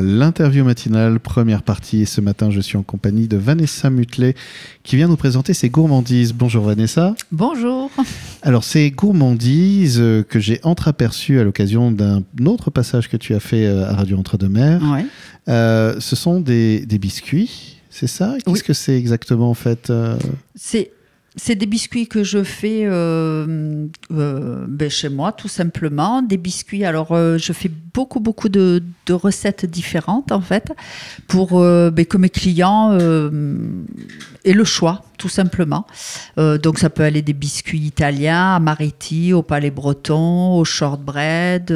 l'interview matinale, première partie. Et ce matin, je suis en compagnie de Vanessa Mutlet qui vient nous présenter ses gourmandises. Bonjour Vanessa. Bonjour. Alors, ces gourmandises euh, que j'ai entreaperçues à l'occasion d'un autre passage que tu as fait euh, à Radio Entre-deux-Mers, Ouais. euh, ce sont des, des biscuits, c'est ça? Qu'est-ce Oui. que c'est exactement en fait C'est c'est des biscuits que je fais euh, euh, ben, chez moi, tout simplement. Des biscuits. Alors, euh, je fais beaucoup, beaucoup de, de recettes différentes, en fait, pour euh, ben, que mes clients euh, aient le choix, tout simplement. Donc, ça peut aller des biscuits italiens, amaretti, au palais breton, au shortbread,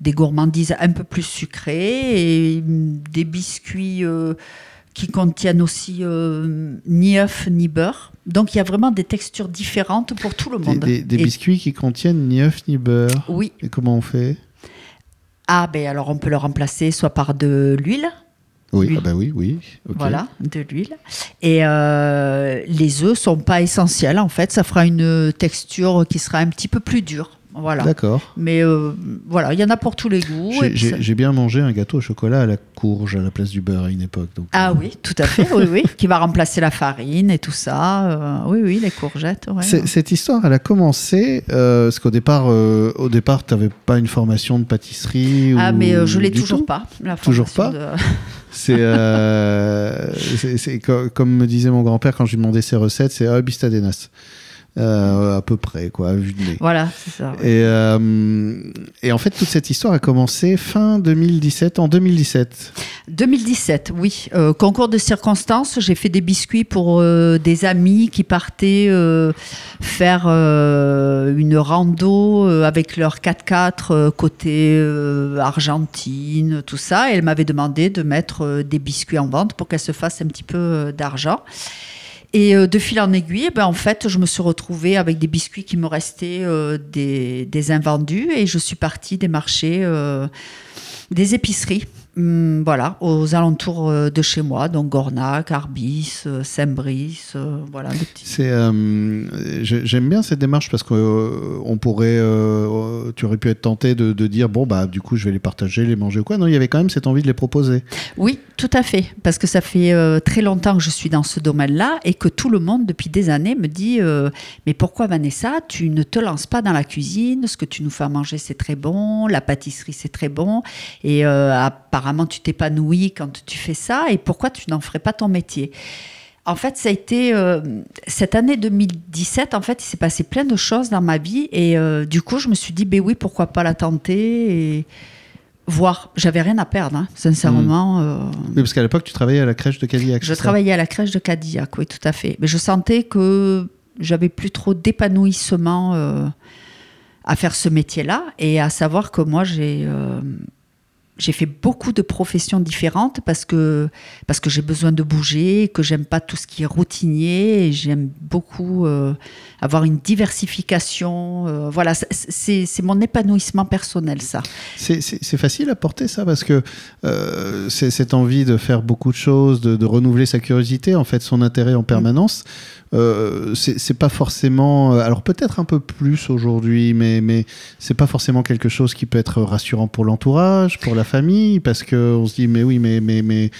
des gourmandises un peu plus sucrées et mm, des biscuits. Qui contiennent aussi euh, ni œuf ni beurre. Donc il y a vraiment des textures différentes pour tout le monde. des- biscuits qui contiennent ni œuf ni beurre. Oui. Et comment on fait? Ah ben alors on peut le remplacer soit par de l'huile, Oui, ah bah oui, oui. ok. voilà, de l'huile. Et euh, les œufs sont pas essentiels en fait. Ça fera une texture qui sera un petit peu plus dure. Voilà. D'accord. Mais euh, voilà, il y en a pour tous les goûts. J'ai- bien mangé un gâteau au chocolat à la courge à la place du beurre à une époque. Donc, Ah euh, oui, tout à fait, oui, oui, qui va remplacer la farine et tout ça. euh, oui, oui, les courgettes. ouais. Cette histoire, elle a commencé parce qu'au départ, au départ, tu n'avais pas une formation de pâtisserie. Ah, ou mais je l'ai toujours tout pas. la Toujours pas de- C'est c'est- c'est co- comme me disait mon grand-père quand je lui demandais ses recettes, c'est ah, bistadenas. Euh, à peu près, quoi, à vue de nez. Voilà, c'est ça. ouais. Et, euh, et en fait, toute cette histoire a commencé fin 2017, en 2017. 2017, oui. Euh, concours de circonstances, j'ai fait des biscuits pour des amis qui partaient faire une rando avec leur 4x4 euh, côté Argentine, tout ça. Et elle m'avait demandé de mettre des biscuits en vente pour qu'elle se fasse un petit peu d'argent. Et euh, de fil en aiguille, eh ben, en fait, je me suis retrouvée avec des biscuits qui me restaient euh, des, invendus et je suis partie des marchés, euh, des épiceries, hum, voilà, aux alentours euh, de chez moi, donc Gornac, Arbis, euh, Saint-Brice, euh, voilà. C'est, euh, j'ai- j'aime bien cette démarche parce que on pourrait, euh, tu aurais pu être tenté de, de dire bon bah du coup je vais les partager, les manger ou quoi. Non, il y avait quand même cette envie de les proposer. Oui, tout à fait, parce que ça fait euh, très longtemps que je suis dans ce domaine-là et que tout le monde, depuis des années, me dit Mais pourquoi, Vanessa, tu ne te lances pas dans la cuisine? Ce que tu nous fais à manger, c'est très bon, la pâtisserie, c'est très bon, et euh, apparemment, tu t'épanouis quand tu fais ça, et pourquoi tu n'en ferais pas ton métier en fait, ça a été euh, cette année 2017. En fait, il s'est passé plein de choses dans ma vie et euh, du coup, je me suis dit, ben oui, pourquoi pas la tenter et voir. J'avais rien à perdre, hein, sincèrement. euh, Oui, parce qu'à l'époque tu travaillais à la crèche de Cadillac. je travaillais à la crèche de Cadillac, oui, tout à fait. Mais je sentais que j'avais plus trop d'épanouissement euh, à faire ce métier-là et à savoir que moi, j'ai j'ai fait beaucoup de professions différentes parce que, parce que j'ai besoin de bouger, que j'aime pas tout ce qui est routinier j'aime beaucoup euh, avoir une diversification. euh, voilà, c'est- mon épanouissement personnel, ça. C'est- facile à porter ça parce que euh, c'est cette envie de faire beaucoup de choses, de, de renouveler sa curiosité, en fait son intérêt en permanence. Euh, c'est c'est pas forcément, alors peut-être un peu plus aujourd'hui, mais mais c'est pas forcément quelque chose qui peut être rassurant pour l'entourage, pour la famille, parce que on se dit mais oui mais mais mais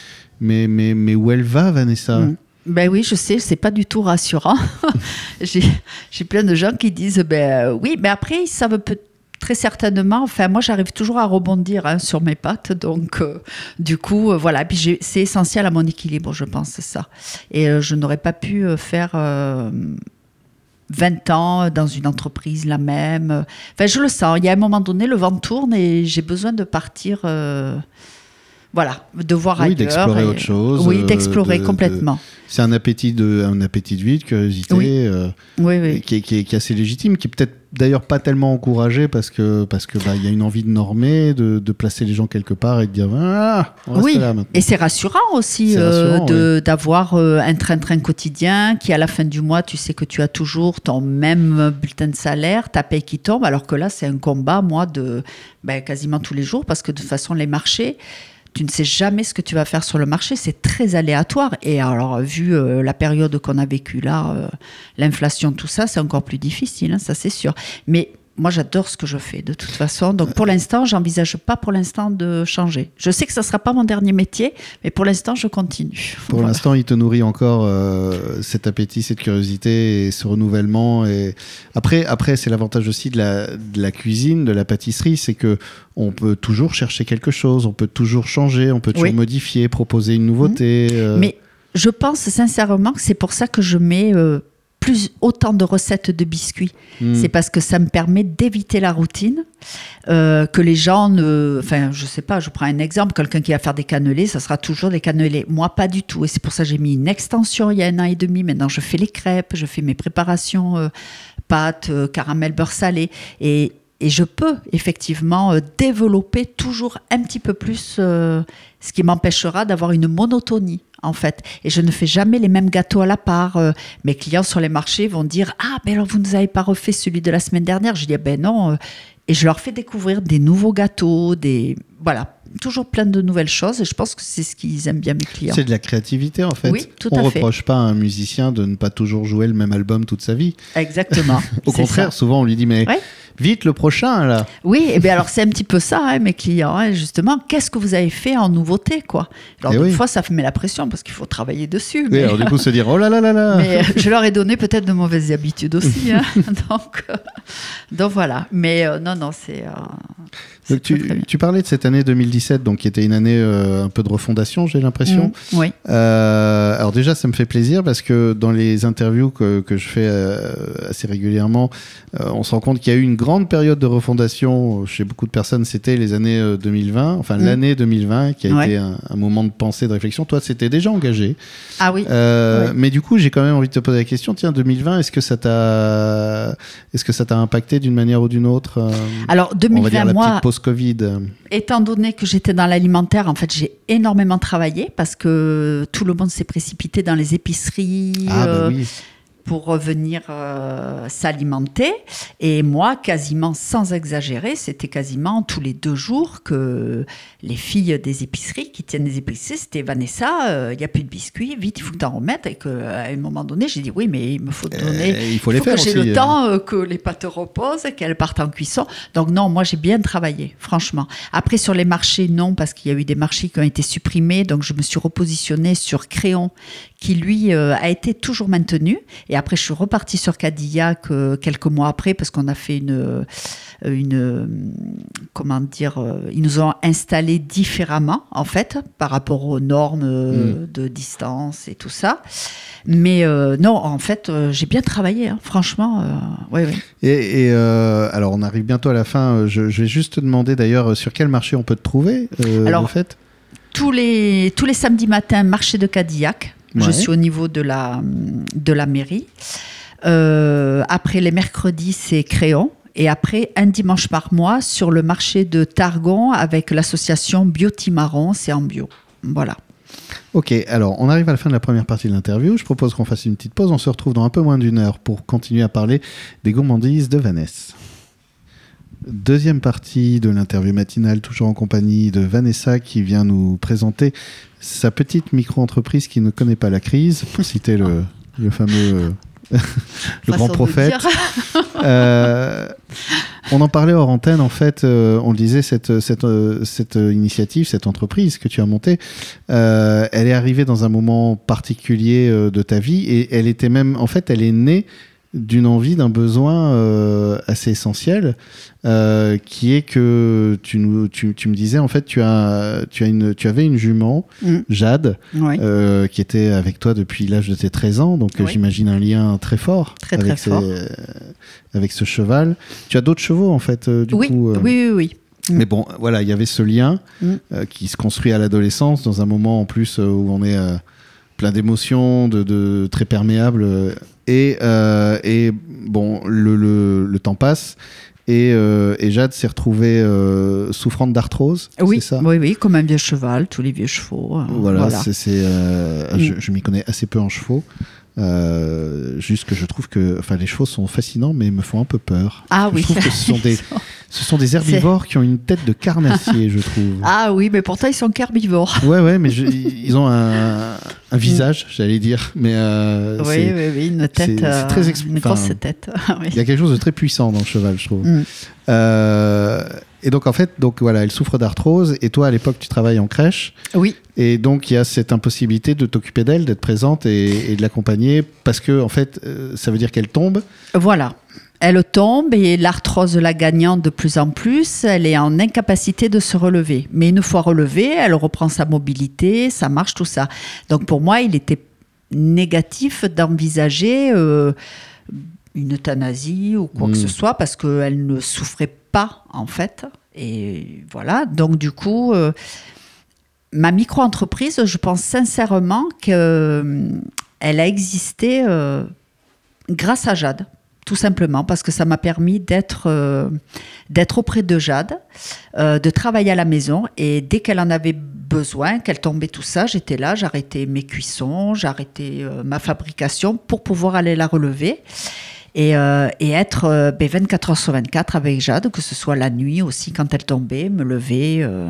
mais mais, où elle va Vanessa? Mm. Ben oui, je sais, c'est pas du tout rassurant. J'ai plein de gens qui disent, ben euh, oui, mais après, ils savent peut très certainement, enfin moi j'arrive toujours à rebondir hein, sur mes pattes, donc euh, du coup, euh, voilà, puis c'est essentiel à mon équilibre, je pense, ça. Et euh, je n'aurais pas pu faire... euh, 20 ans dans une entreprise la même. Enfin, je le sens. Il y a un moment donné, le vent tourne et j'ai besoin de partir. euh, voilà, de voir Oui, ailleurs. d'explorer autre chose, Oui, euh, d'explorer de- de- complètement. C'est un appétit de un appétit de vie, de curiosité. Oui. euh, Oui, et oui. qui, est, qui est- qui est assez légitime, qui est peut-être d'ailleurs pas tellement encouragé parce que parce que bah, il y a une envie de normer, de, de placer les gens quelque part et de dire ah on reste Oui, là maintenant. et c'est rassurant aussi euh, rassurant, de- d'avoir euh, un train-train quotidien qui, à la fin du mois, tu sais que tu as toujours ton même bulletin de salaire, ta paye qui tombe, alors que là, c'est un combat, moi, de ben, quasiment tous les jours, parce que de toute façon, les marchés, tu ne sais jamais ce que tu vas faire sur le marché, c'est très aléatoire. Et alors, vu euh, la période qu'on a vécue là, euh, l'inflation, tout ça, c'est encore plus difficile, hein, ça c'est sûr. Mais moi, j'adore ce que je fais de toute façon. Donc, pour l'instant, j'envisage pas pour l'instant de changer. Je sais que ça sera pas mon dernier métier, mais pour l'instant, je continue. Pour Voilà. l'instant, il te nourrit encore euh, cet appétit, cette curiosité et ce renouvellement. Et après, après, c'est l'avantage aussi de la, de la cuisine, de la pâtisserie, c'est que on peut toujours chercher quelque chose, on peut toujours changer, on peut toujours Oui. modifier, proposer une nouveauté. euh, Mais je pense sincèrement que c'est pour ça que je mets euh, plus autant de recettes de biscuits. hmm. C'est parce que ça me permet d'éviter la routine, euh, que les gens ne... Enfin, je sais pas, je prends un exemple, quelqu'un qui va faire des cannelés, ça sera toujours des cannelés. Moi, pas du tout. Et c'est pour ça que j'ai mis une extension il y a un an et demi. Maintenant, je fais les crêpes, je fais mes préparations euh, pâtes, euh, caramel, beurre salé. Et, et je peux effectivement euh, développer toujours un petit peu plus, ce qui m'empêchera d'avoir une monotonie. En fait, et je ne fais jamais les mêmes gâteaux à la part. Euh, mes clients sur les marchés vont dire Ah, ben alors vous ne nous avez pas refait celui de la semaine dernière? Je dis Ah, Ben non. euh, Et je leur fais découvrir des nouveaux gâteaux, des. Voilà, toujours plein de nouvelles choses. Et je pense que c'est ce qu'ils aiment bien, mes clients. C'est de la créativité en fait. Oui, tout on à fait. reproche pas à un musicien de ne pas toujours jouer le même album toute sa vie. Exactement. Au contraire, ça. souvent on lui dit mais Ouais. Vite le prochain là. Oui, et bien alors c'est un petit peu ça, hein, mes clients. hein, justement, qu'est-ce que vous avez fait en nouveauté, quoi? Alors Eh des oui. fois, ça met la pression parce qu'il faut travailler dessus. Oui, mais- alors du coup se dire oh là là là là. Mais euh, je leur ai donné peut-être de mauvaises habitudes aussi. hein. donc, euh, donc voilà. Mais euh, non, non, c'est. euh, tu, parlais de cette année 2017, donc qui était une année un peu de refondation, j'ai l'impression. Mm, oui. Alors déjà, ça me fait plaisir parce que dans les interviews que, que je fais assez régulièrement, on se rend compte qu'il y a eu une grande période de refondation chez beaucoup de personnes. C'était les années euh, 2020, enfin Mm. l'année 2020 qui a Ouais. été un, un moment de pensée, de réflexion. Toi, c'était déjà engagé. Ah oui. Euh, Ouais. Mais du coup, j'ai quand même envie de te poser la question. Tiens, 2020, est-ce que ça t'a, est-ce que ça t'a impacté d'une manière ou d'une autre euh, Alors On va dire 2020, la moi, petite post-Covid. étant donné que j'étais dans l'alimentaire, en fait, j'ai énormément travaillé parce que tout le monde s'est précipité dans les épiceries. Ah bah euh, oui. Pour revenir euh, s'alimenter. Et moi, quasiment sans exagérer, c'était quasiment tous les deux jours que les filles des épiceries qui tiennent des épiceries, c'était Vanessa, euh, il n'y a plus de biscuits, vite, il faut que tu en remettes. Et qu'à un moment donné, j'ai dit oui, mais il me faut donner. Euh, il faut les faut faire que j'ai le euh. temps euh, que les pâtes reposent, qu'elles partent en cuisson. Donc non, moi j'ai bien travaillé, franchement. Après sur les marchés, non, parce qu'il y a eu des marchés qui ont été supprimés, donc je me suis repositionnée sur Créon, qui lui euh, a été toujours maintenu. Et après je suis repartie sur Cadillac quelques mois après, parce qu'on a fait une, euh, une euh, comment dire, euh, ils nous ont installés différemment en fait par rapport aux normes euh, de distance et tout ça. Mais euh, non, en fait, j'ai bien travaillé, hein, franchement. euh, ouais, ouais. Et, et, euh, alors, on arrive bientôt à la fin. Je, je vais juste te demander d'ailleurs sur quel marché on peut te trouver. Alors, de fait? Tous les, tous les samedis matins, marché de Cadillac. Ouais. Je suis au niveau de la, de la mairie. Euh, après, les mercredis, c'est Créon. Et après, un dimanche par mois, sur le marché de Targon avec l'association Biotimaron, c'est en bio. Voilà. Ok, alors on arrive à la fin de la première partie de l'interview. Je propose qu'on fasse une petite pause. On se retrouve dans un peu moins d'une heure pour continuer à parler des gourmandises de Vanessa. Deuxième partie de l'interview matinale, toujours en compagnie de Vanessa qui vient nous présenter sa petite micro-entreprise qui ne connaît pas la crise, pour citer le, le fameux euh, le grand prophète. Euh, on en parlait hors antenne, en fait, euh, on le disait, cette, cette, euh, cette initiative, cette entreprise que tu as montée, elle est arrivée dans un moment particulier de ta vie et elle était même, en fait, elle est née d'une envie, d'un besoin euh, assez essentiel, euh, qui est que tu, nous, tu, tu me disais, en fait, tu, as, tu, as une, tu avais une jument, Mm. Jade, Oui. euh, qui était avec toi depuis l'âge de tes 13 ans, donc Oui. j'imagine un lien très fort Très, avec, très fort. ces- avec ce cheval. Tu as d'autres chevaux en fait, du oui, coup. oui, oui, oui. Mais bon, voilà, il y avait ce lien Mm. qui se construit à l'adolescence, dans un moment en plus où on est plein d'émotions, de, de- très perméable. Euh, et, euh, et bon, le, le- le temps passe. Et, euh, et Jade s'est retrouvée euh, souffrante d'arthrose, Oui, c'est ça? oui, oui, comme un vieux cheval, tous les vieux chevaux. euh, Voilà, voilà. Mm. je, je m'y connais assez peu en chevaux. Euh, juste que je trouve que enfin, les chevaux sont fascinants, mais me font un peu peur. Ah je oui. trouve que ce sont des, ce sont des herbivores qui ont une tête de carnassier, je trouve. Ah oui, mais pourtant ils sont qu'herbivores. Ouais, ouais, mais je- ils ont un, un visage, j'allais dire. Mais euh, Oui, c'est- oui, oui, une tête. c'est euh, très exp- Une grosse tête. Ah il y a quelque chose de très puissant dans le cheval, je trouve. Mm. Euh, et donc, en fait, donc, voilà, elle souffre d'arthrose. Et toi, à l'époque, tu travailles en crèche. Oui, Et donc, il y a cette impossibilité de t'occuper d'elle, d'être présente et, et de l'accompagner. Parce que, en fait, euh, ça veut dire qu'elle tombe. voilà. Elle tombe et l'arthrose la gagnant de plus en plus. Elle est en incapacité de se relever. Mais une fois relevée, elle reprend sa mobilité, ça marche, tout ça. Donc pour moi, il était négatif d'envisager euh, une euthanasie ou quoi que ce soit parce qu'elle ne souffrait pas, en fait. Et voilà. Donc du coup. euh, ma micro-entreprise, je pense sincèrement qu'elle a existé euh, grâce à Jade, tout simplement, parce que ça m'a permis d'être euh, d'être auprès de Jade, euh, de travailler à la maison, et dès qu'elle en avait besoin, qu'elle tombait tout ça, j'étais là, j'arrêtais mes cuissons, j'arrêtais euh, ma fabrication pour pouvoir aller la relever. Et, euh, et être euh, ben, 24 heures sur 24 avec Jade, que ce soit la nuit aussi quand elle tombait, me lever euh,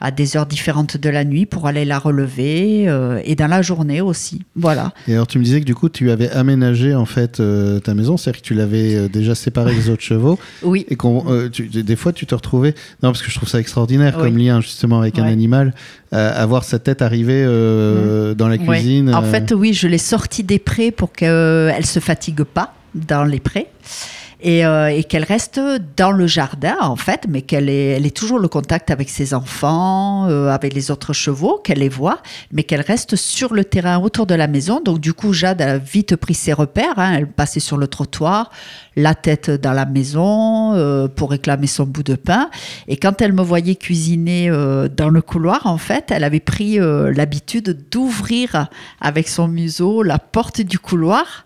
à des heures différentes de la nuit pour aller la relever et dans la journée aussi. Voilà. Et alors, tu me disais que du coup, tu avais aménagé, en fait, ta maison. C'est-à-dire que tu l'avais déjà séparée des autres chevaux. Oui. Et qu'on, des fois, tu te retrouvais. Non, parce que je trouve ça extraordinaire Oui. comme lien, justement, avec un animal. Euh, avoir sa tête arriver euh, dans la Ouais. cuisine. En euh, fait, oui, je l'ai sortie des prés pour qu'elle ne se fatigue pas dans les prés. Et, euh, et qu'elle reste dans le jardin, en fait, mais qu'elle ait, elle toujours le contact avec ses enfants, euh, avec les autres chevaux, qu'elle les voit, mais qu'elle reste sur le terrain autour de la maison. Donc, du coup, Jade a vite pris ses repères. hein. Elle passait sur le trottoir, la tête dans la maison euh, pour réclamer son bout de pain. Et quand elle me voyait cuisiner euh, dans le couloir, en fait, elle avait pris euh, l'habitude d'ouvrir avec son museau la porte du couloir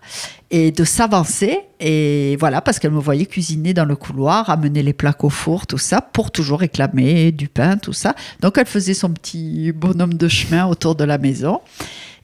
et de s'avancer. Et voilà, parce qu'elle me voyait cuisiner dans le couloir, amener les plaques au four, tout ça, pour toujours réclamer du pain, tout ça. Donc elle faisait son petit bonhomme de chemin autour de la maison.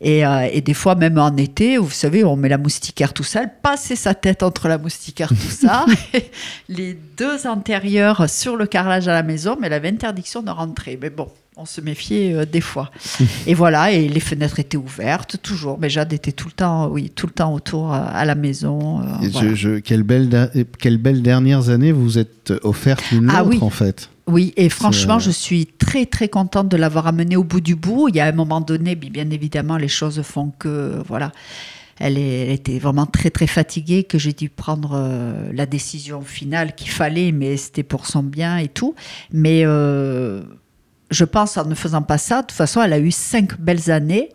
Et, euh, et des fois, même en été, vous savez, on met la moustiquaire tout ça, elle passait sa tête entre la moustiquaire, tout ça, les deux antérieurs sur le carrelage à la maison, mais elle avait interdiction de rentrer. Mais bon, on se méfiait euh, des fois. et voilà, et les fenêtres étaient ouvertes, toujours. Mais Jade était tout le temps, oui, tout le temps autour euh, à la maison. euh, et voilà. je, je- quelle, belle da- quelle belle dernières années vous vous êtes offerte l'une Ah l'autre, oui. en fait. Oui, et franchement, euh, je suis très très contente de l'avoir amenée au bout du bout. Il y a un moment donné, bi- bien évidemment, les choses font que voilà, elle, est- elle était vraiment très très fatiguée, que j'ai dû prendre euh, la décision finale qu'il fallait, mais c'était pour son bien et tout. Mais euh, je pense en ne faisant pas ça, de toute façon, elle a eu cinq belles années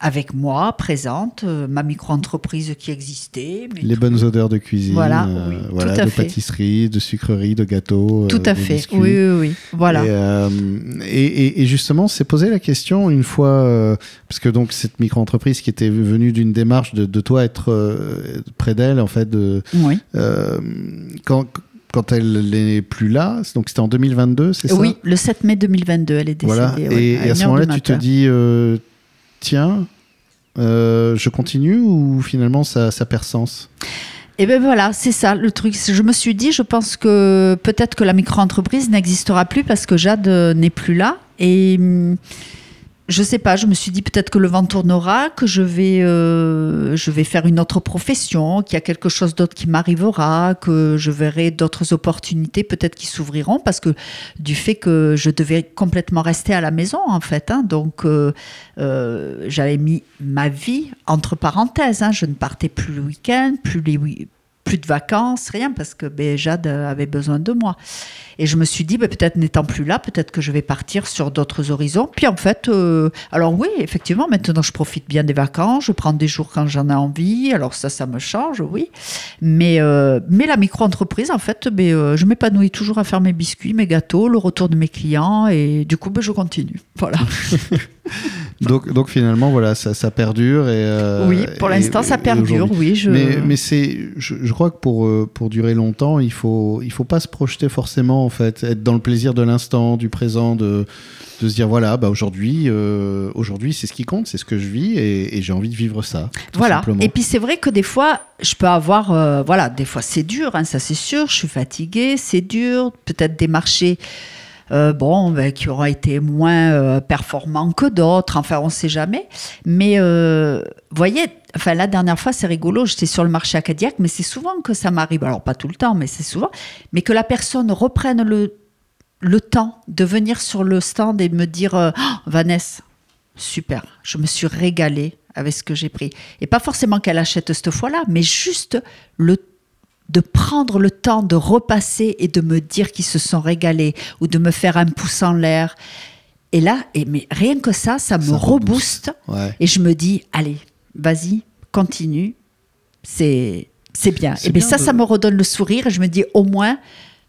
avec moi, présente, euh, ma micro-entreprise qui existait. mais Les tout- bonnes odeurs de cuisine, Voilà, euh, oui, voilà, tout à de fait. pâtisserie, de sucrerie, de gâteaux. Tout euh, à de fait, oui, oui, oui. Voilà. Et, et, et- et justement, c'est posé la question une fois, parce que donc cette micro-entreprise qui était venue d'une démarche de, de toi être près d'elle, en fait, de, Oui. quand, quand elle n'est plus là, donc c'était en 2022, c'est ça? Oui, le 7 mai 2022, elle est décédée. Voilà. ouais, et, et à ce moment-là, tu te dis, tiens, euh, je continue ou finalement ça, perd sens Et ben voilà, c'est ça le truc. Je me suis dit, je pense que peut-être que la micro-entreprise n'existera plus parce que Jade n'est plus là. Et hum, je sais pas, je me suis dit peut-être que le vent tournera, que je vais, euh, je vais faire une autre profession, qu'il y a quelque chose d'autre qui m'arrivera, que je verrai d'autres opportunités peut-être qui s'ouvriront parce que du fait que je devais complètement rester à la maison en fait. hein. donc euh, euh, j'avais mis ma vie entre parenthèses. hein. je ne partais plus le week-end, plus les plus de vacances, rien, parce que ben, Jade avait besoin de moi. Et je me suis dit, ben, peut-être n'étant plus là, peut-être que je vais partir sur d'autres horizons. Puis en fait, euh, alors oui, effectivement, maintenant je profite bien des vacances, je prends des jours quand j'en ai envie, alors ça, ça me change, oui. Mais, euh, mais la micro-entreprise, en fait, ben, euh, je m'épanouis toujours à faire mes biscuits, mes gâteaux, le retour de mes clients, et du coup, ben, je continue. Voilà. donc, donc finalement, voilà, ça, ça perdure. Et, euh, oui, pour l'instant, ça perdure, oui. Je... Mais, mais c'est, je, je crois que pour, euh, pour durer longtemps, il faut, il faut pas se projeter forcément, en fait, être dans le plaisir de l'instant, du présent, de, de se dire voilà, bah aujourd'hui, euh, aujourd'hui c'est ce qui compte, c'est ce que je vis et, et j'ai envie de vivre ça. Voilà. simplement. Et puis c'est vrai que des fois, je peux avoir, euh, voilà, des fois c'est dur, hein, ça c'est sûr. Je suis fatiguée, c'est dur. Peut-être des marchés, euh, bon, ben, qui auront été moins euh, performants que d'autres. Enfin, on sait jamais. Mais euh, vous voyez, enfin la dernière fois, c'est rigolo. J'étais sur le marché acadiaque, mais c'est souvent que ça m'arrive. Alors pas tout le temps, mais c'est souvent. Mais que la personne reprenne le le temps de venir sur le stand et me dire euh, Oh, Vanessa, super, je me suis régalée avec ce que j'ai pris. Et pas forcément qu'elle achète cette fois-là, mais juste le de prendre le temps de repasser et de me dire qu'ils se sont régalés ou de me faire un pouce en l'air. Et là, et mais rien que ça, ça me Ça rebooste. Ouais. Et je me dis, allez, vas-y, continue. C'est c'est bien. Et bien bien ça, de- ça me redonne le sourire. Et je me dis, au moins,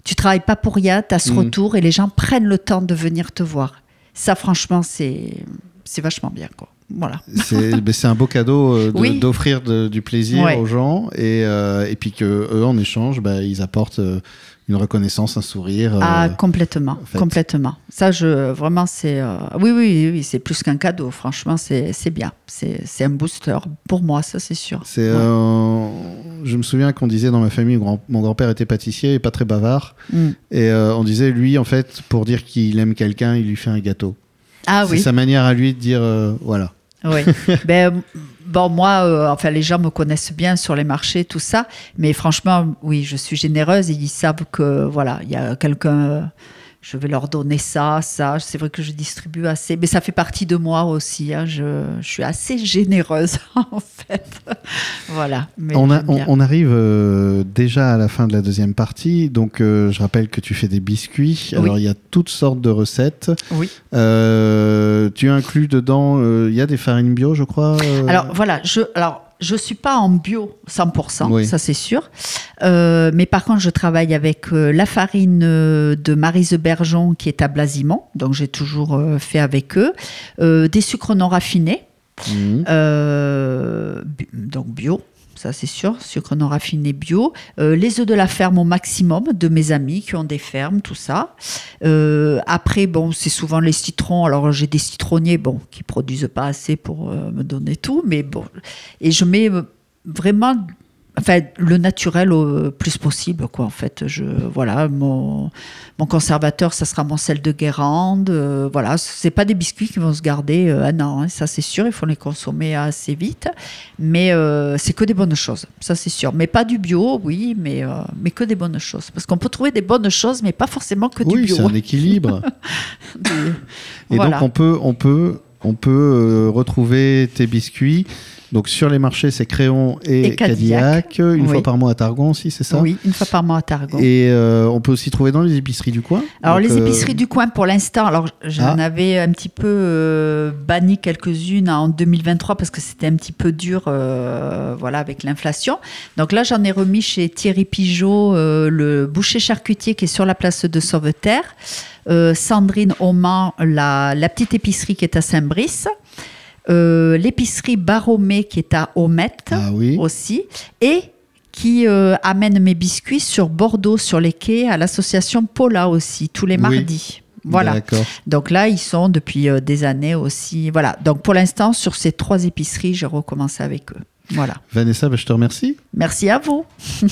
tu travailles pas pour rien, tu as ce Mhm. retour et les gens prennent le temps de venir te voir. Ça, franchement, c'est c'est vachement bien. Quoi. Voilà. C'est ben, c'est un beau cadeau euh, Oui. d'offrir du plaisir Ouais. aux gens et, euh, et puis que eux en échange, ben, ils apportent euh, une reconnaissance, un sourire. euh, ah, complètement, en fait. complètement. Ça, je, vraiment, c'est. oui, oui, oui, c'est plus qu'un cadeau. Franchement, c'est bien. C'est un booster pour moi, ça, c'est sûr. Ouais. je me souviens qu'on disait dans ma famille, grand- mon grand-père était pâtissier et pas très bavard. Mm. Et on disait, lui, en fait, pour dire qu'il aime quelqu'un, il lui fait un gâteau. Ah c'est oui. sa manière à lui de dire, voilà. Oui. ben, bon, moi, euh, enfin, les gens me connaissent bien sur les marchés, tout ça. Mais franchement, oui, je suis généreuse et ils savent que, voilà, il y a quelqu'un, euh, je vais leur donner ça, ça. C'est vrai que je distribue assez. Mais ça fait partie de moi aussi. hein. Je, je suis assez généreuse, en fait. voilà. Mais On, a- j'aime on- bien. on arrive euh, déjà à la fin de la deuxième partie. Donc, euh, je rappelle que tu fais des biscuits. Oui. Alors, il y a toutes sortes de recettes. Oui. Euh, tu inclus dedans, il y a des farines bio, je crois. Alors voilà, je alors je suis pas en bio 100%, Oui. ça c'est sûr. Euh, mais par contre, je travaille avec euh, la farine euh, de Marise Bergeon qui est à Blasimont, donc j'ai toujours fait avec eux. Des sucres non raffinés, bi- donc bio. Ça, c'est sûr, sucre non raffiné bio. Euh, les œufs de la ferme au maximum de mes amis qui ont des fermes, tout ça. Euh, après, bon, c'est souvent les citrons. Alors, j'ai des citronniers, bon, qui produisent pas assez pour euh, me donner tout, mais bon. Et je mets vraiment, enfin, le naturel au plus possible, quoi. En fait, je, voilà, mon, mon conservateur, ça sera mon sel de Guérande. euh, voilà, c'est pas des biscuits qui vont se garder euh, un an, hein, ça c'est sûr. Il faut les consommer assez vite, mais euh, c'est que des bonnes choses, ça c'est sûr. Mais pas du bio, oui, mais euh, mais que des bonnes choses, parce qu'on peut trouver des bonnes choses, mais pas forcément que du oui, bio. c'est un équilibre. Des- Et Voilà. donc on peut, on peut, on peut euh, retrouver tes biscuits. Donc sur les marchés, c'est Créon et, Et Cadillac. Cadillac, une Oui. fois par mois à Targon aussi, c'est ça? Oui, une fois par mois à Targon. Et euh, on peut aussi trouver dans les épiceries du coin? Alors Donc, les euh, épiceries du coin pour l'instant, alors j'en Ah. avais un petit peu euh, banni quelques-unes en 2023 parce que c'était un petit peu dur voilà avec l'inflation. Donc là j'en ai remis chez Thierry Pigeot le boucher charcutier qui est sur la place de Sauveterre, Sandrine Auman la, la petite épicerie qui est à Saint-Brice. Euh, l'épicerie Baromé qui est à Aumette Ah oui. aussi, et qui euh, amène mes biscuits sur Bordeaux, sur les quais, à l'association Paula aussi, tous les Oui. mardis. Voilà. Donc là, ils sont depuis euh, des années aussi. Voilà. Donc pour l'instant, sur ces trois épiceries, j'ai recommencé avec eux. Voilà. Vanessa, bah, je te remercie. Merci à vous.